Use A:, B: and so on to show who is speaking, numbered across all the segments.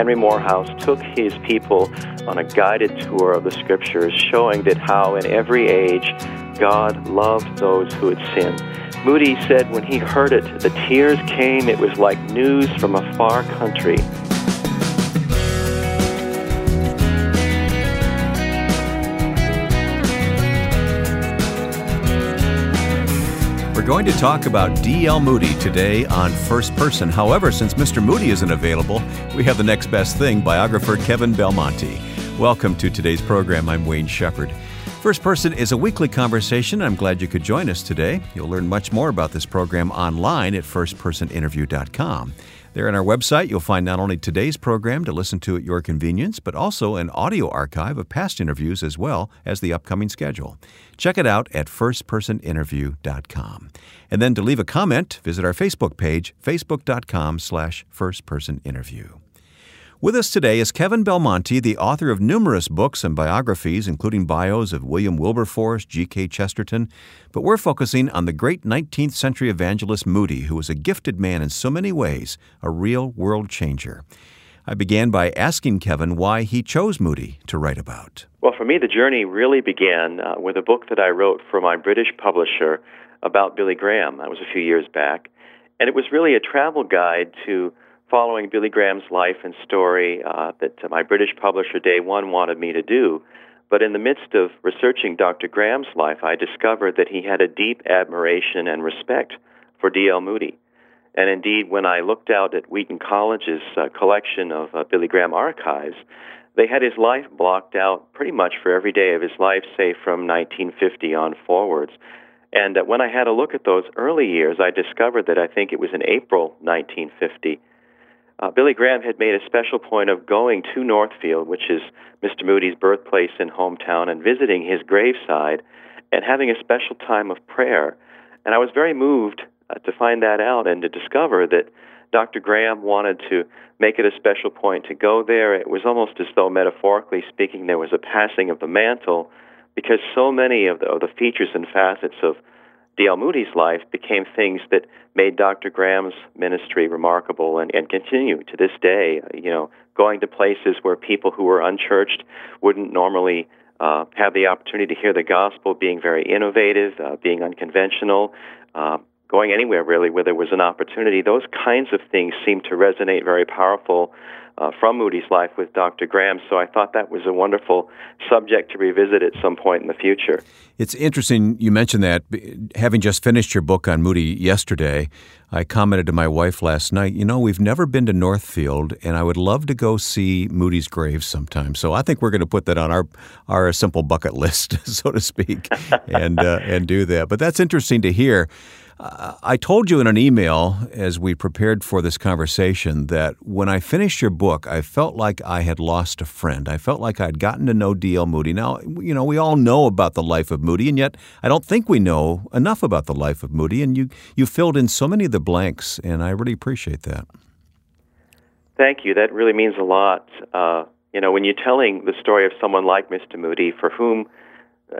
A: Henry Moorhouse took his people on a guided tour of the scriptures, showing that how in every age God loved those who had sinned. Moody said when he heard it, the tears came. It was like news from a far country.
B: Going to talk about D.L. Moody today on First Person. However, since Mr. Moody isn't available, we have the next best thing biographer Kevin Belmonte. Welcome to today's program. I'm Wayne Shepherd. First Person is a weekly conversation. I'm glad you could join us today. You'll learn much more about this program online at firstpersoninterview.com. There on our website, you'll find not only today's program to listen to at your convenience, but also an audio archive of past interviews as well as the upcoming schedule. Check it out at firstpersoninterview.com. And then to leave a comment, visit our Facebook page, facebook.com slash firstpersoninterview. With us today is Kevin Belmonte, the author of numerous books and biographies, including bios of William Wilberforce, G.K. Chesterton. But we're focusing on the great 19th century evangelist Moody, who was a gifted man in so many ways, a real world changer. I began by asking Kevin why he chose Moody to write about.
A: Well, for me, the journey really began uh, with a book that I wrote for my British publisher about Billy Graham. That was a few years back. And it was really a travel guide to following Billy Graham's life and story uh, that my British publisher Day One wanted me to do. But in the midst of researching Dr. Graham's life, I discovered that he had a deep admiration and respect for D.L. Moody. And indeed, when I looked out at Wheaton College's uh, collection of uh, Billy Graham archives, they had his life blocked out pretty much for every day of his life, say from 1950 on forwards. And uh, when I had a look at those early years, I discovered that I think it was in April 1950 uh, Billy Graham had made a special point of going to Northfield, which is Mr. Moody's birthplace and hometown, and visiting his graveside and having a special time of prayer. And I was very moved uh, to find that out and to discover that Dr. Graham wanted to make it a special point to go there. It was almost as though, metaphorically speaking, there was a passing of the mantle because so many of the, of the features and facets of D.L. Moody's life became things that made Dr. Graham's ministry remarkable and, and continue to this day. You know, going to places where people who were unchurched wouldn't normally uh, have the opportunity to hear the gospel, being very innovative, uh, being unconventional, uh, going anywhere really where there was an opportunity. Those kinds of things seem to resonate very powerful uh, from Moody's life with Dr. Graham. So I thought that was a wonderful subject to revisit at some point in the future.
B: It's interesting you mentioned that. Having just finished your book on Moody yesterday, I commented to my wife last night, you know, we've never been to Northfield, and I would love to go see Moody's grave sometime. So I think we're going to put that on our our simple bucket list, so to speak, and uh, and do that. But that's interesting to hear. I told you in an email as we prepared for this conversation that when I finished your book, I felt like I had lost a friend. I felt like I'd gotten to know D.L. Moody. Now, you know, we all know about the life of Moody, and yet I don't think we know enough about the life of Moody. And you, you filled in so many of the blanks, and I really appreciate that.
A: Thank you. That really means a lot. Uh, you know, when you're telling the story of someone like Mr. Moody, for whom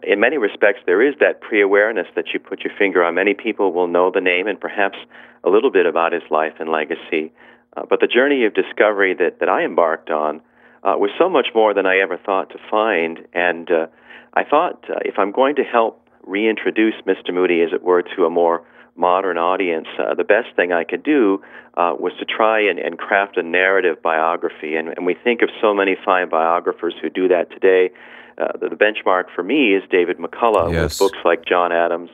A: in many respects, there is that pre awareness that you put your finger on. Many people will know the name and perhaps a little bit about his life and legacy. Uh, but the journey of discovery that, that I embarked on uh, was so much more than I ever thought to find. And uh, I thought uh, if I'm going to help reintroduce Mr. Moody, as it were, to a more modern audience, uh, the best thing I could do uh, was to try and, and craft a narrative biography. And, and we think of so many fine biographers who do that today. Uh, the, the, benchmark for me is David McCullough
B: yes.
A: with books like John Adams.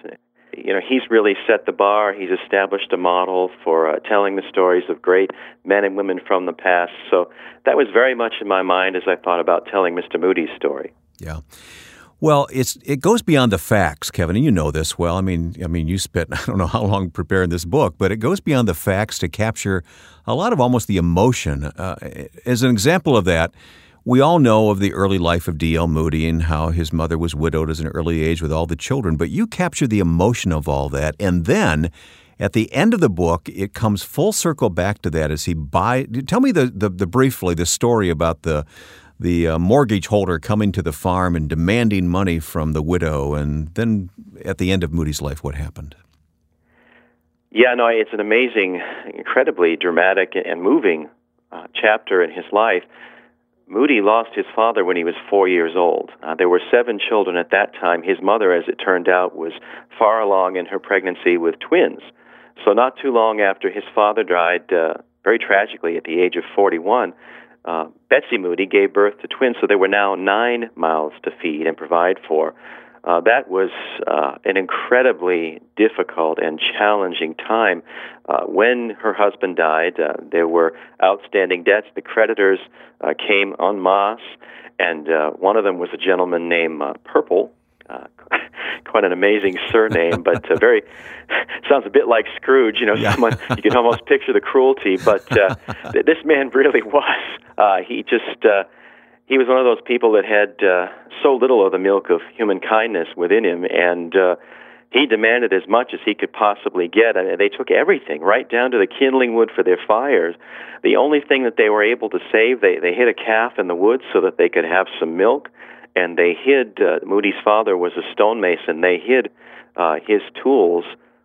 A: You know, he's really set the bar. He's established a model for uh, telling the stories of great men and women from the past. So that was very much in my mind as I thought about telling Mr. Moody's story.
B: Yeah. Well, it's it goes beyond the facts, Kevin, and you know this well. I mean, I mean, you spent I don't know how long preparing this book, but it goes beyond the facts to capture a lot of almost the emotion. Uh, as an example of that, we all know of the early life of D.L. Moody and how his mother was widowed at an early age with all the children, but you capture the emotion of all that. And then at the end of the book, it comes full circle back to that as he buy. Tell me the, the, the briefly the story about the the uh, mortgage holder coming to the farm and demanding money from the widow, and then at the end of Moody's life, what happened?
A: Yeah, no, it's an amazing, incredibly dramatic and moving uh, chapter in his life, Moody lost his father when he was four years old. Uh, there were seven children at that time. His mother, as it turned out, was far along in her pregnancy with twins. So, not too long after his father died, uh, very tragically at the age of 41, uh, Betsy Moody gave birth to twins, so there were now nine mouths to feed and provide for. Uh, that was uh, an incredibly difficult and challenging time. Uh, when her husband died, uh, there were outstanding debts. The creditors uh, came en masse, and uh, one of them was a gentleman named Purple. quite an amazing surname, but very sounds a bit like Scrooge. You know, yeah. someone you can almost picture the cruelty. But this man really was. he just he was one of those people that had uh, so little of the milk of human kindness within him, and uh, he demanded as much as he could possibly get. I mean, they took everything, right down to the kindling wood for their fires. The only thing that they were able to save, they they hid a calf in the woods so that they could have some milk, and they hid. Uh, Moody's father was a stonemason. They hid uh, his tools.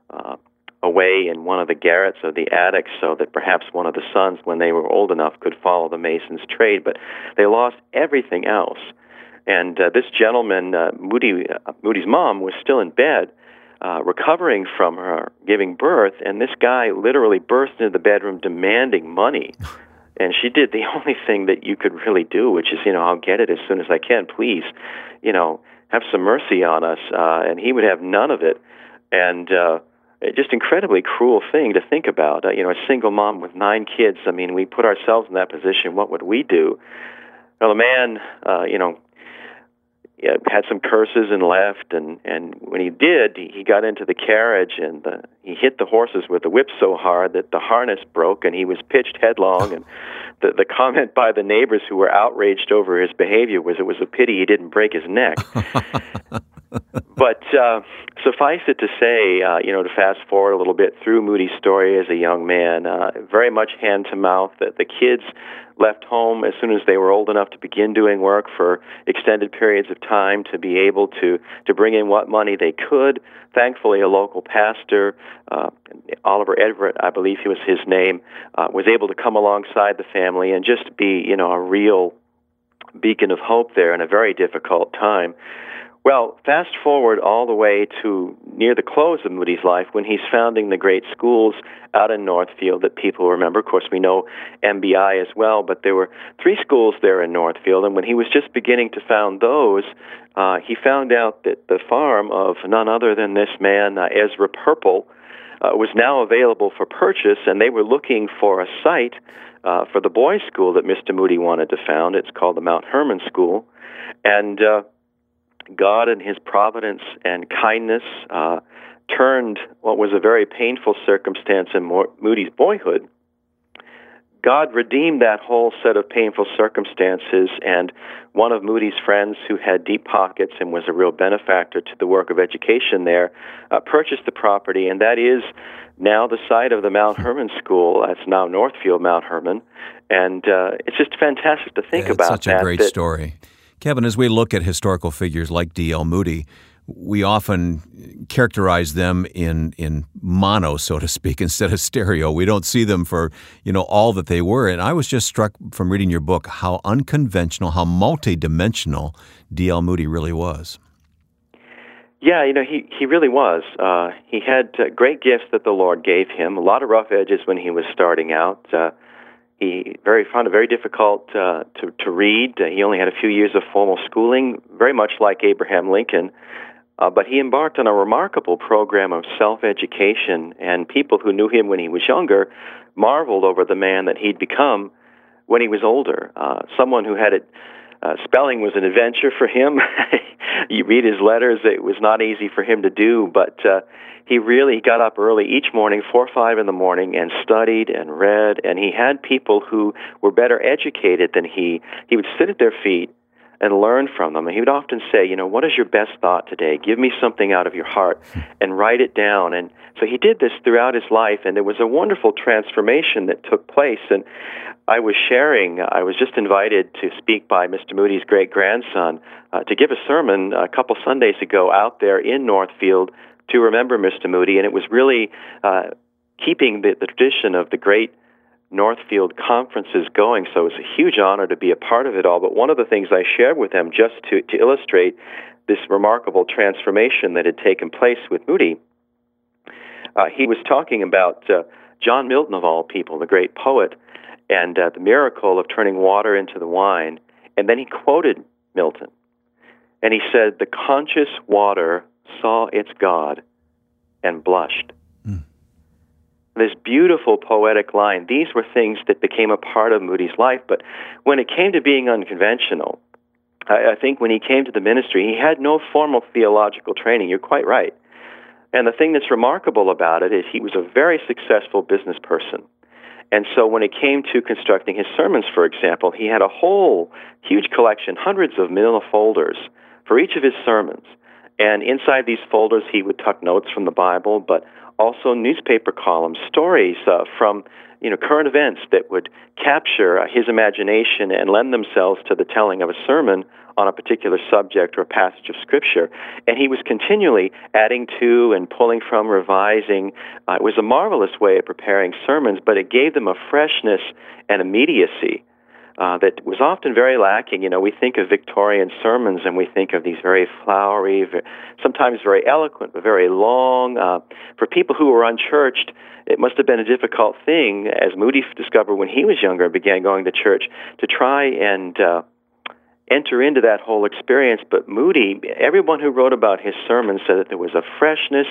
A: Uh, away in one of the garrets or the attics so that perhaps one of the sons, when they were old enough, could follow the mason's trade. But they lost everything else. And uh, this gentleman, uh, Moody, uh, Moody's mom, was still in bed, uh, recovering from her giving birth, and this guy literally burst into the bedroom demanding money. And she did the only thing that you could really do, which is, you know, I'll get it as soon as I can. Please, you know, have some mercy on us. Uh, and he would have none of it. And uh, just incredibly cruel thing to think about. Uh, you know, a single mom with nine kids. I mean, we put ourselves in that position. What would we do? Well, the man, uh, you know, had some curses and left. And and when he did, he got into the carriage and the, he hit the horses with the whip so hard that the harness broke, and he was pitched headlong. And the the comment by the neighbors who were outraged over his behavior was it was a pity he didn't break his neck. but uh, suffice it to say, uh, you know, to fast forward a little bit through Moody's story as a young man, uh, very much hand to mouth. That the kids left home as soon as they were old enough to begin doing work for extended periods of time to be able to to bring in what money they could. Thankfully, a local pastor, uh, Oliver Everett, I believe he was his name, uh, was able to come alongside the family and just be, you know, a real beacon of hope there in a very difficult time. Well, fast forward all the way to near the close of Moody's life when he's founding the great schools out in Northfield that people remember. Of course, we know MBI as well, but there were three schools there in Northfield, and when he was just beginning to found those, uh, he found out that the farm of none other than this man, uh, Ezra Purple, uh, was now available for purchase, and they were looking for a site uh, for the boys' school that Mr. Moody wanted to found. It's called the Mount Hermon School, and uh, God and His providence and kindness uh, turned what was a very painful circumstance in Moody's boyhood. God redeemed that whole set of painful circumstances, and one of Moody's friends who had deep pockets and was a real benefactor to the work of education there uh, purchased the property, and that is now the site of the Mount Hermon School. That's now Northfield Mount Hermon, and uh, it's just fantastic to think
B: yeah,
A: about.
B: Such
A: that,
B: a great
A: that,
B: story. Kevin, as we look at historical figures like D.L. Moody, we often characterize them in in mono, so to speak, instead of stereo. We don't see them for you know all that they were. And I was just struck from reading your book how unconventional, how multidimensional D.L. Moody really was.
A: Yeah, you know he he really was. Uh, he had uh, great gifts that the Lord gave him. A lot of rough edges when he was starting out. Uh, he very found it very difficult uh, to to read. Uh, he only had a few years of formal schooling, very much like Abraham Lincoln. Uh, but he embarked on a remarkable program of self-education, and people who knew him when he was younger marveled over the man that he'd become when he was older. Uh, someone who had it. Uh, spelling was an adventure for him. you read his letters; it was not easy for him to do, but uh, he really got up early each morning, four or five in the morning, and studied and read. And he had people who were better educated than he. He would sit at their feet and learn from them. And he would often say, you know, what is your best thought today? Give me something out of your heart and write it down. And so he did this throughout his life, and there was a wonderful transformation that took place. And I was sharing, I was just invited to speak by Mr. Moody's great grandson uh, to give a sermon a couple Sundays ago out there in Northfield to remember Mr. Moody, and it was really uh, keeping the, the tradition of the great Northfield conferences going, so it's a huge honor to be a part of it all. But one of the things I shared with them just to, to illustrate this remarkable transformation that had taken place with Moody, uh, he was talking about uh, John Milton, of all people, the great poet, and uh, the miracle of turning water into the wine. And then he quoted Milton. And he said, The conscious water saw its God and blushed. This beautiful poetic line, these were things that became a part of Moody's life. But when it came to being unconventional, I, I think when he came to the ministry, he had no formal theological training. You're quite right. And the thing that's remarkable about it is he was a very successful business person. And so when it came to constructing his sermons, for example, he had a whole huge collection, hundreds of manila folders for each of his sermons. And inside these folders, he would tuck notes from the Bible, but also newspaper columns, stories uh, from you know current events that would capture uh, his imagination and lend themselves to the telling of a sermon on a particular subject or passage of Scripture. And he was continually adding to and pulling from, revising. Uh, it was a marvelous way of preparing sermons, but it gave them a freshness and immediacy. Uh, that was often very lacking. You know, we think of Victorian sermons and we think of these very flowery, sometimes very eloquent, but very long. Uh, for people who were unchurched, it must have been a difficult thing, as Moody discovered when he was younger and began going to church, to try and uh, enter into that whole experience. But Moody, everyone who wrote about his sermon said that there was a freshness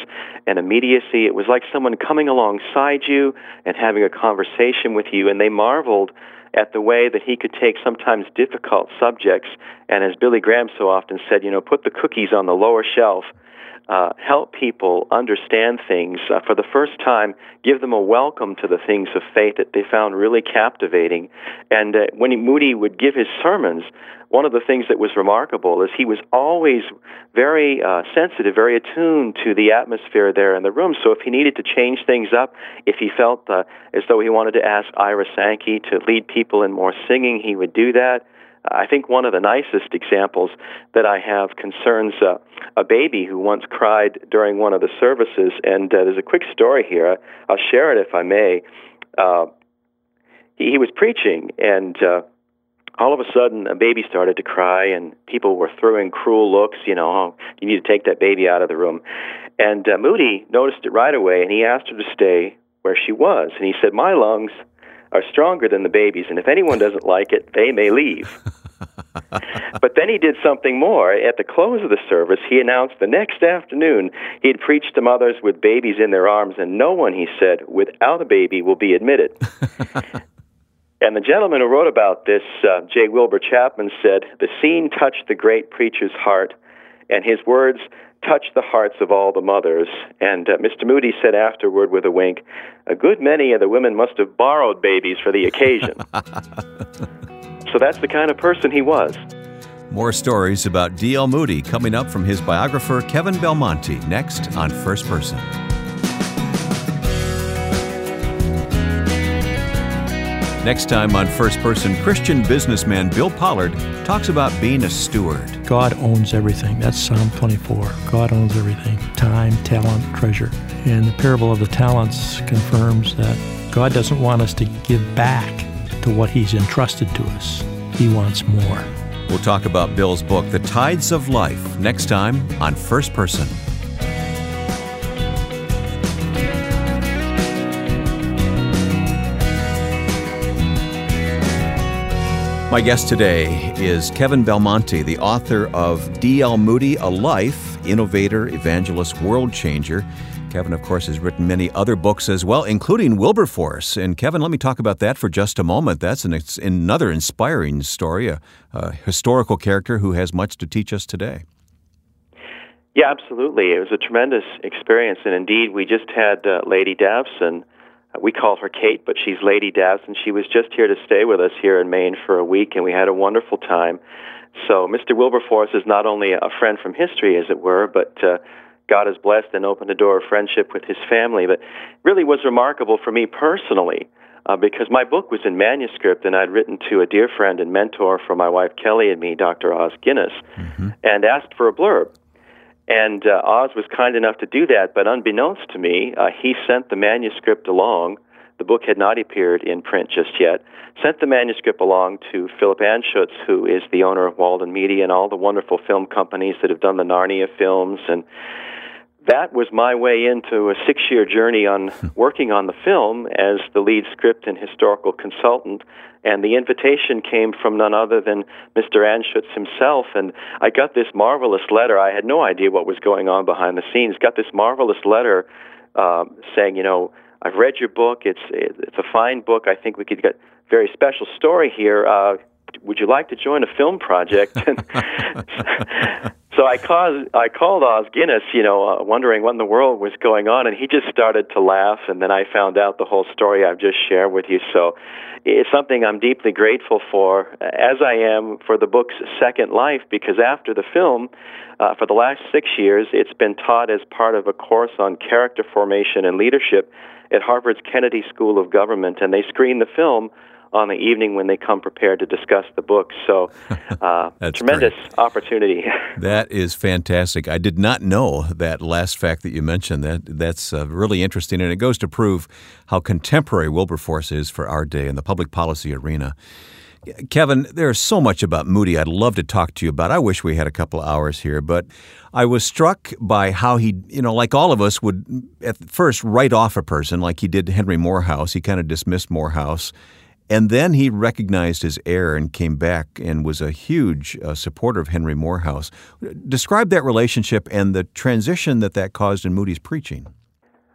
A: and immediacy. It was like someone coming alongside you and having a conversation with you, and they marveled at the way that he could take sometimes difficult subjects and, as Billy Graham so often said, you know, put the cookies on the lower shelf uh, help people understand things uh, for the first time, give them a welcome to the things of faith that they found really captivating. And uh, when he, Moody would give his sermons, one of the things that was remarkable is he was always very uh, sensitive, very attuned to the atmosphere there in the room. So if he needed to change things up, if he felt uh, as though he wanted to ask Ira Sankey to lead people in more singing, he would do that. I think one of the nicest examples that I have concerns uh, a baby who once cried during one of the services. And uh, there's a quick story here. I'll share it if I may. Uh, he, he was preaching, and uh, all of a sudden, a baby started to cry, and people were throwing cruel looks. You know, oh, you need to take that baby out of the room. And uh, Moody noticed it right away, and he asked her to stay where she was. And he said, "My lungs." Are stronger than the babies, and if anyone doesn't like it, they may leave. but then he did something more. At the close of the service, he announced the next afternoon he'd preached to mothers with babies in their arms, and no one, he said, without a baby will be admitted. and the gentleman who wrote about this, uh, J. Wilbur Chapman, said, The scene touched the great preacher's heart, and his words touched the hearts of all the mothers. And uh, Mr. Moody said afterward with a wink, a good many of the women must have borrowed babies for the occasion. so that's the kind of person he was.
B: More stories about D.L. Moody coming up from his biographer, Kevin Belmonte, next on First Person. Next time on First Person, Christian businessman Bill Pollard talks about being a steward.
C: God owns everything. That's Psalm 24. God owns everything time, talent, treasure. And the parable of the talents confirms that God doesn't want us to give back to what He's entrusted to us, He wants more.
B: We'll talk about Bill's book, The Tides of Life, next time on First Person. My guest today is Kevin Belmonte, the author of D.L. Moody, A Life, Innovator, Evangelist, World Changer. Kevin, of course, has written many other books as well, including Wilberforce. And Kevin, let me talk about that for just a moment. That's an, another inspiring story, a, a historical character who has much to teach us today.
A: Yeah, absolutely. It was a tremendous experience. And indeed, we just had uh, Lady Davson we call her Kate, but she's Lady Daz, and she was just here to stay with us here in Maine for a week, and we had a wonderful time. So Mr. Wilberforce is not only a friend from history, as it were, but uh, God has blessed and opened a door of friendship with his family. But really was remarkable for me personally. Uh, because my book was in manuscript and I'd written to a dear friend and mentor for my wife Kelly and me, Dr. Os Guinness, mm-hmm. and asked for a blurb. And uh, Os was kind enough to do that, but unbeknownst to me, uh, he sent the manuscript along The book had not appeared in print just yet. Sent the manuscript along to Philip Anschutz, who is the owner of Walden Media and all the wonderful film companies that have done the Narnia films and that was my way into a six year journey on working on the film as the lead script and historical consultant. And the invitation came from none other than Mr. Anschutz himself. And I got this marvelous letter. I had no idea what was going on behind the scenes. Got this marvelous letter uh, saying, you know, I've read your book. It's it's a fine book. I think we could get a very special story here. Uh, would you like to join a film project? so I called I called Os Guinness, you know, uh, wondering what in the world was going on, and he just started to laugh, and then I found out the whole story I've just shared with you. So it's something I'm deeply grateful for, as I am for the book's second life, because after the film, uh, for the last six years, it's been taught as part of a course on character formation and leadership at Harvard's Kennedy School of Government, and they screened the film on the evening when they come prepared to discuss the book. So, uh, tremendous
B: great.
A: opportunity.
B: that is fantastic. I did not know that last fact that you mentioned. That that's uh, really interesting, and it goes to prove how contemporary Wilberforce is for our day in the public policy arena. Kevin, there's so much about Moody I'd love to talk to you about. I wish we had a couple of hours here, but I was struck by how he, you know, like all of us would at first write off a person like he did Henry Moorhouse. He kind of dismissed Moorhouse and then he recognized his error and came back and was a huge uh, supporter of Henry Moorhouse. Describe that relationship and the transition that that caused in Moody's preaching.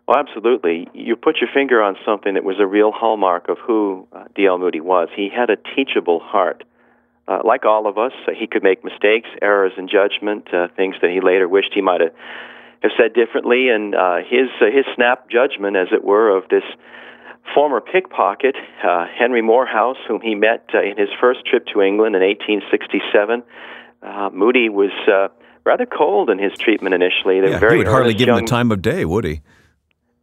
A: Well, absolutely. You put your finger on something that was a real hallmark of who uh, D.L. Moody was. He had a teachable heart. Uh, like all of us, uh, he could make mistakes, errors in judgment, uh, things that he later wished he might have, have said differently. And uh, his his snap judgment, as it were, of this former pickpocket, uh, Henry Moorhouse, whom he met uh, in his first trip to England in 1867. Uh, Moody was uh, rather cold in his treatment initially.
B: Yeah,
A: very
B: he would hardly give him the time of day, would he?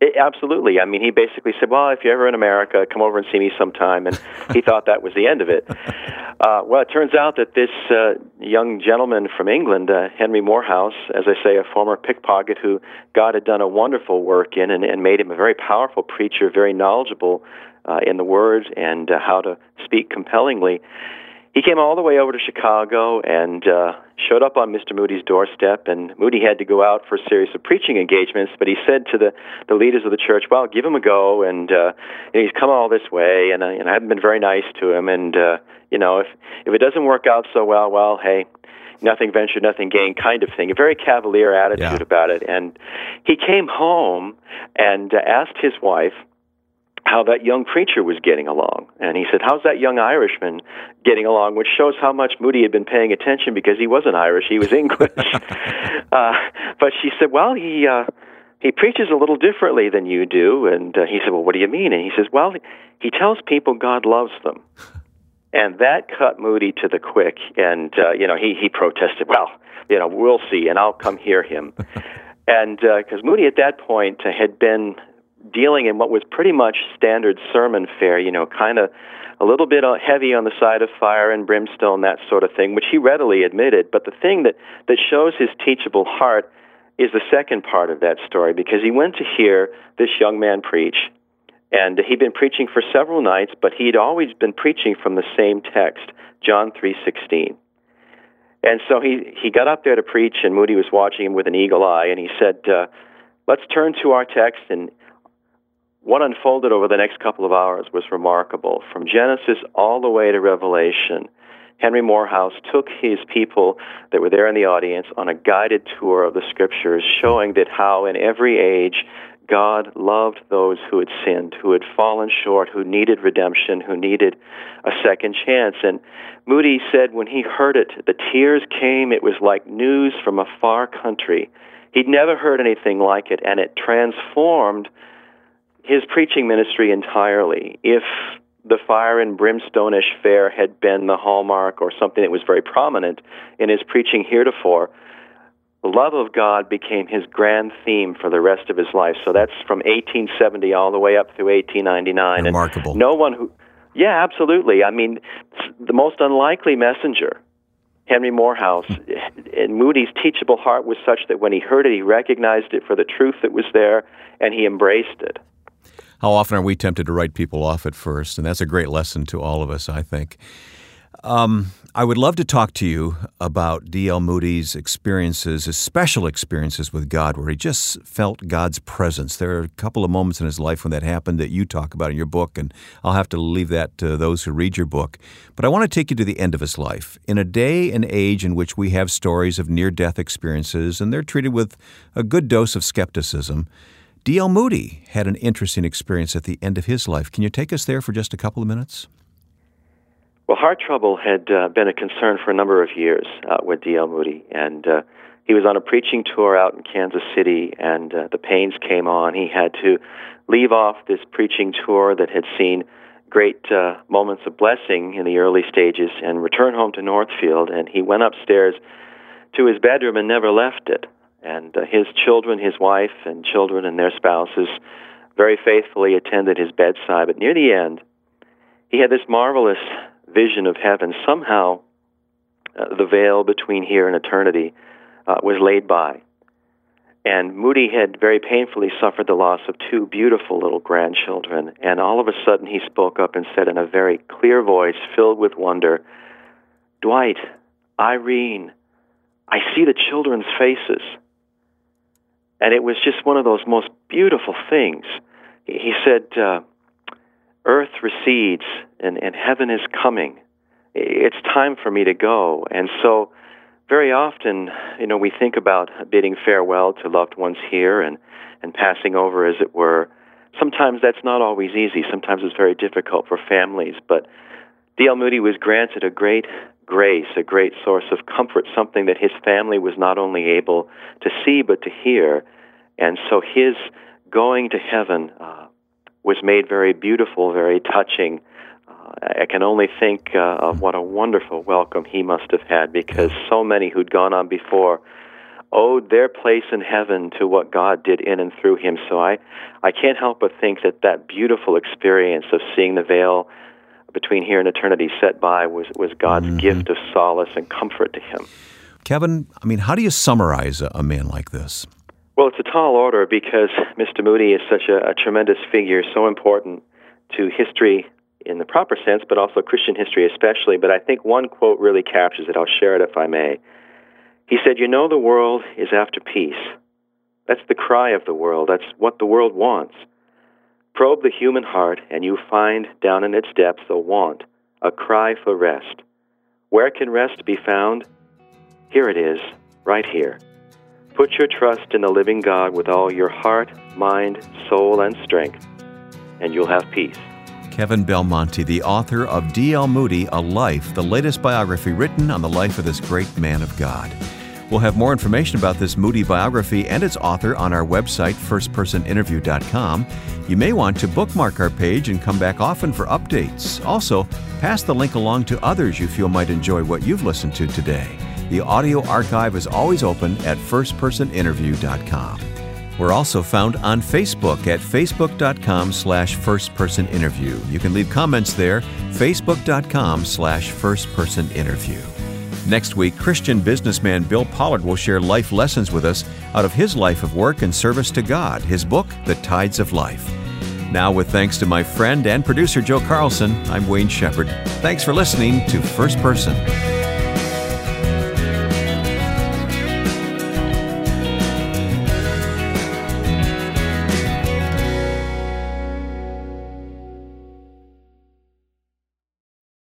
A: It, absolutely. I mean, he basically said, "Well, if you're ever in America, come over and see me sometime." And he thought that was the end of it. Uh, well, it turns out that this uh, young gentleman from England, uh, Henry Moorhouse, as I say, a former pickpocket who God had done a wonderful work in and, and made him a very powerful preacher, very knowledgeable uh, in the Word and uh, how to speak compellingly he came all the way over to Chicago and uh, showed up on Mr. Moody's doorstep. And Moody had to go out for a series of preaching engagements, but he said to the, the leaders of the church, "Well, give him a go." And, uh, and he's come all this way, and, I, and I haven't been very nice to him. And uh, you know, if if it doesn't work out so well, well, hey, nothing ventured, nothing gained kind of thing. A very cavalier attitude
B: yeah.
A: about it. And he came home and uh, asked his wife how that young preacher was getting along. And he said, How's that young Irishman getting along? Which shows how much Moody had been paying attention because he wasn't Irish, he was English. uh, but she said, Well, he. Uh, he preaches a little differently than you do. And uh, he said, Well, what do you mean? And he says, Well, he tells people God loves them. And that cut Moody to the quick. And, uh, you know, he, he protested, Well, you know, we'll see, and I'll come hear him. and because uh, Moody at that point had been dealing in what was pretty much standard sermon fare, you know, kind of a little bit heavy on the side of fire and brimstone, that sort of thing, which he readily admitted. But the thing that, that shows his teachable heart is the second part of that story, because he went to hear this young man preach, and he'd been preaching for several nights, but he'd always been preaching from the same text, John 3:16. And so he, he got up there to preach, and Moody was watching him with an eagle eye, and he said, uh, Let's turn to our text and what unfolded over the next couple of hours was remarkable. From Genesis all the way to Revelation, Henry Moorhouse took his people that were there in the audience on a guided tour of the scriptures, showing that how in every age God loved those who had sinned, who had fallen short, who needed redemption, who needed a second chance. And Moody said when he heard it, the tears came. It was like news from a far country. He'd never heard anything like it, and it transformed his preaching ministry entirely. If the fire and brimstone-ish fare had been the hallmark or something that was very prominent in his preaching heretofore, the love of God became his grand theme for the rest of his life. So that's from 1870 all the way up through 1899.
B: Remarkable.
A: And no one who, yeah, absolutely. I mean, the most unlikely messenger, Henry Moorhouse, and Moody's teachable heart was such that when he heard it, he recognized it for the truth that was there, and he embraced it.
B: How often are we tempted to write people off at first? And that's a great lesson to all of us, I think. Um, I would love to talk to you about D.L. Moody's experiences, his special experiences with God, where he just felt God's presence. There are a couple of moments in his life when that happened that you talk about in your book, and I'll have to leave that to those who read your book. But I want to take you to the end of his life. In a day and age in which we have stories of near death experiences, and they're treated with a good dose of skepticism, D.L. Moody had an interesting experience at the end of his life. Can you take us there for just a couple of minutes?
A: Well, heart trouble had uh, been a concern for a number of years uh, with D.L. Moody, and uh, he was on a preaching tour out in Kansas City, and uh, the pains came on. He had to leave off this preaching tour that had seen great uh, moments of blessing in the early stages and return home to Northfield, and he went upstairs to his bedroom and never left it. And uh, his children, his wife, and children and their spouses very faithfully attended his bedside. But near the end, he had this marvelous vision of heaven, somehow uh, the veil between here and eternity uh, was laid by. And Moody had very painfully suffered the loss of two beautiful little grandchildren. And all of a sudden, he spoke up and said in a very clear voice, filled with wonder, Dwight, Irene, I see the children's faces. And it was just one of those most beautiful things. He said, uh, earth recedes and, and heaven is coming. It's time for me to go. And so, very often, you know, we think about bidding farewell to loved ones here and, and passing over, as it were. Sometimes that's not always easy. Sometimes it's very difficult for families. But D.L. Moody was granted a great grace, a great source of comfort, something that his family was not only able to see but to hear. And so his going to heaven uh, was made very beautiful, very touching. Uh, I can only think uh, of what a wonderful welcome he must have had because so many who'd gone on before owed their place in heaven to what God did in and through him. So I, I can't help but think that that beautiful experience of seeing the veil between here and eternity set by was, was God's mm-hmm. gift of solace and comfort to him.
B: Kevin, I mean, how do you summarize a, a man like this?
A: Well, it's a tall order because Mr. Moody is such a, a tremendous figure, so important to history in the proper sense, but also Christian history especially. But I think one quote really captures it. I'll share it if I may. He said, You know, the world is after peace. That's the cry of the world. That's what the world wants. Probe the human heart, and you find down in its depths a want, a cry for rest. Where can rest be found? Here it is, right here. Put your trust in the living God with all your heart, mind, soul, and strength, and you'll have peace.
B: Kevin Belmonte, the author of D.L. Moody, A Life, the latest biography written on the life of this great man of God. We'll have more information about this Moody biography and its author on our website, firstpersoninterview.com. You may want to bookmark our page and come back often for updates. Also, pass the link along to others you feel might enjoy what you've listened to today. The audio archive is always open at firstpersoninterview.com. We're also found on Facebook at facebook.com slash firstpersoninterview. You can leave comments there, facebook.com slash firstpersoninterview. Next week, Christian businessman Bill Pollard will share life lessons with us out of his life of work and service to God, his book, The Tides of Life. Now, with thanks to my friend and producer Joe Carlson, I'm Wayne Shepherd. Thanks for listening to First Person.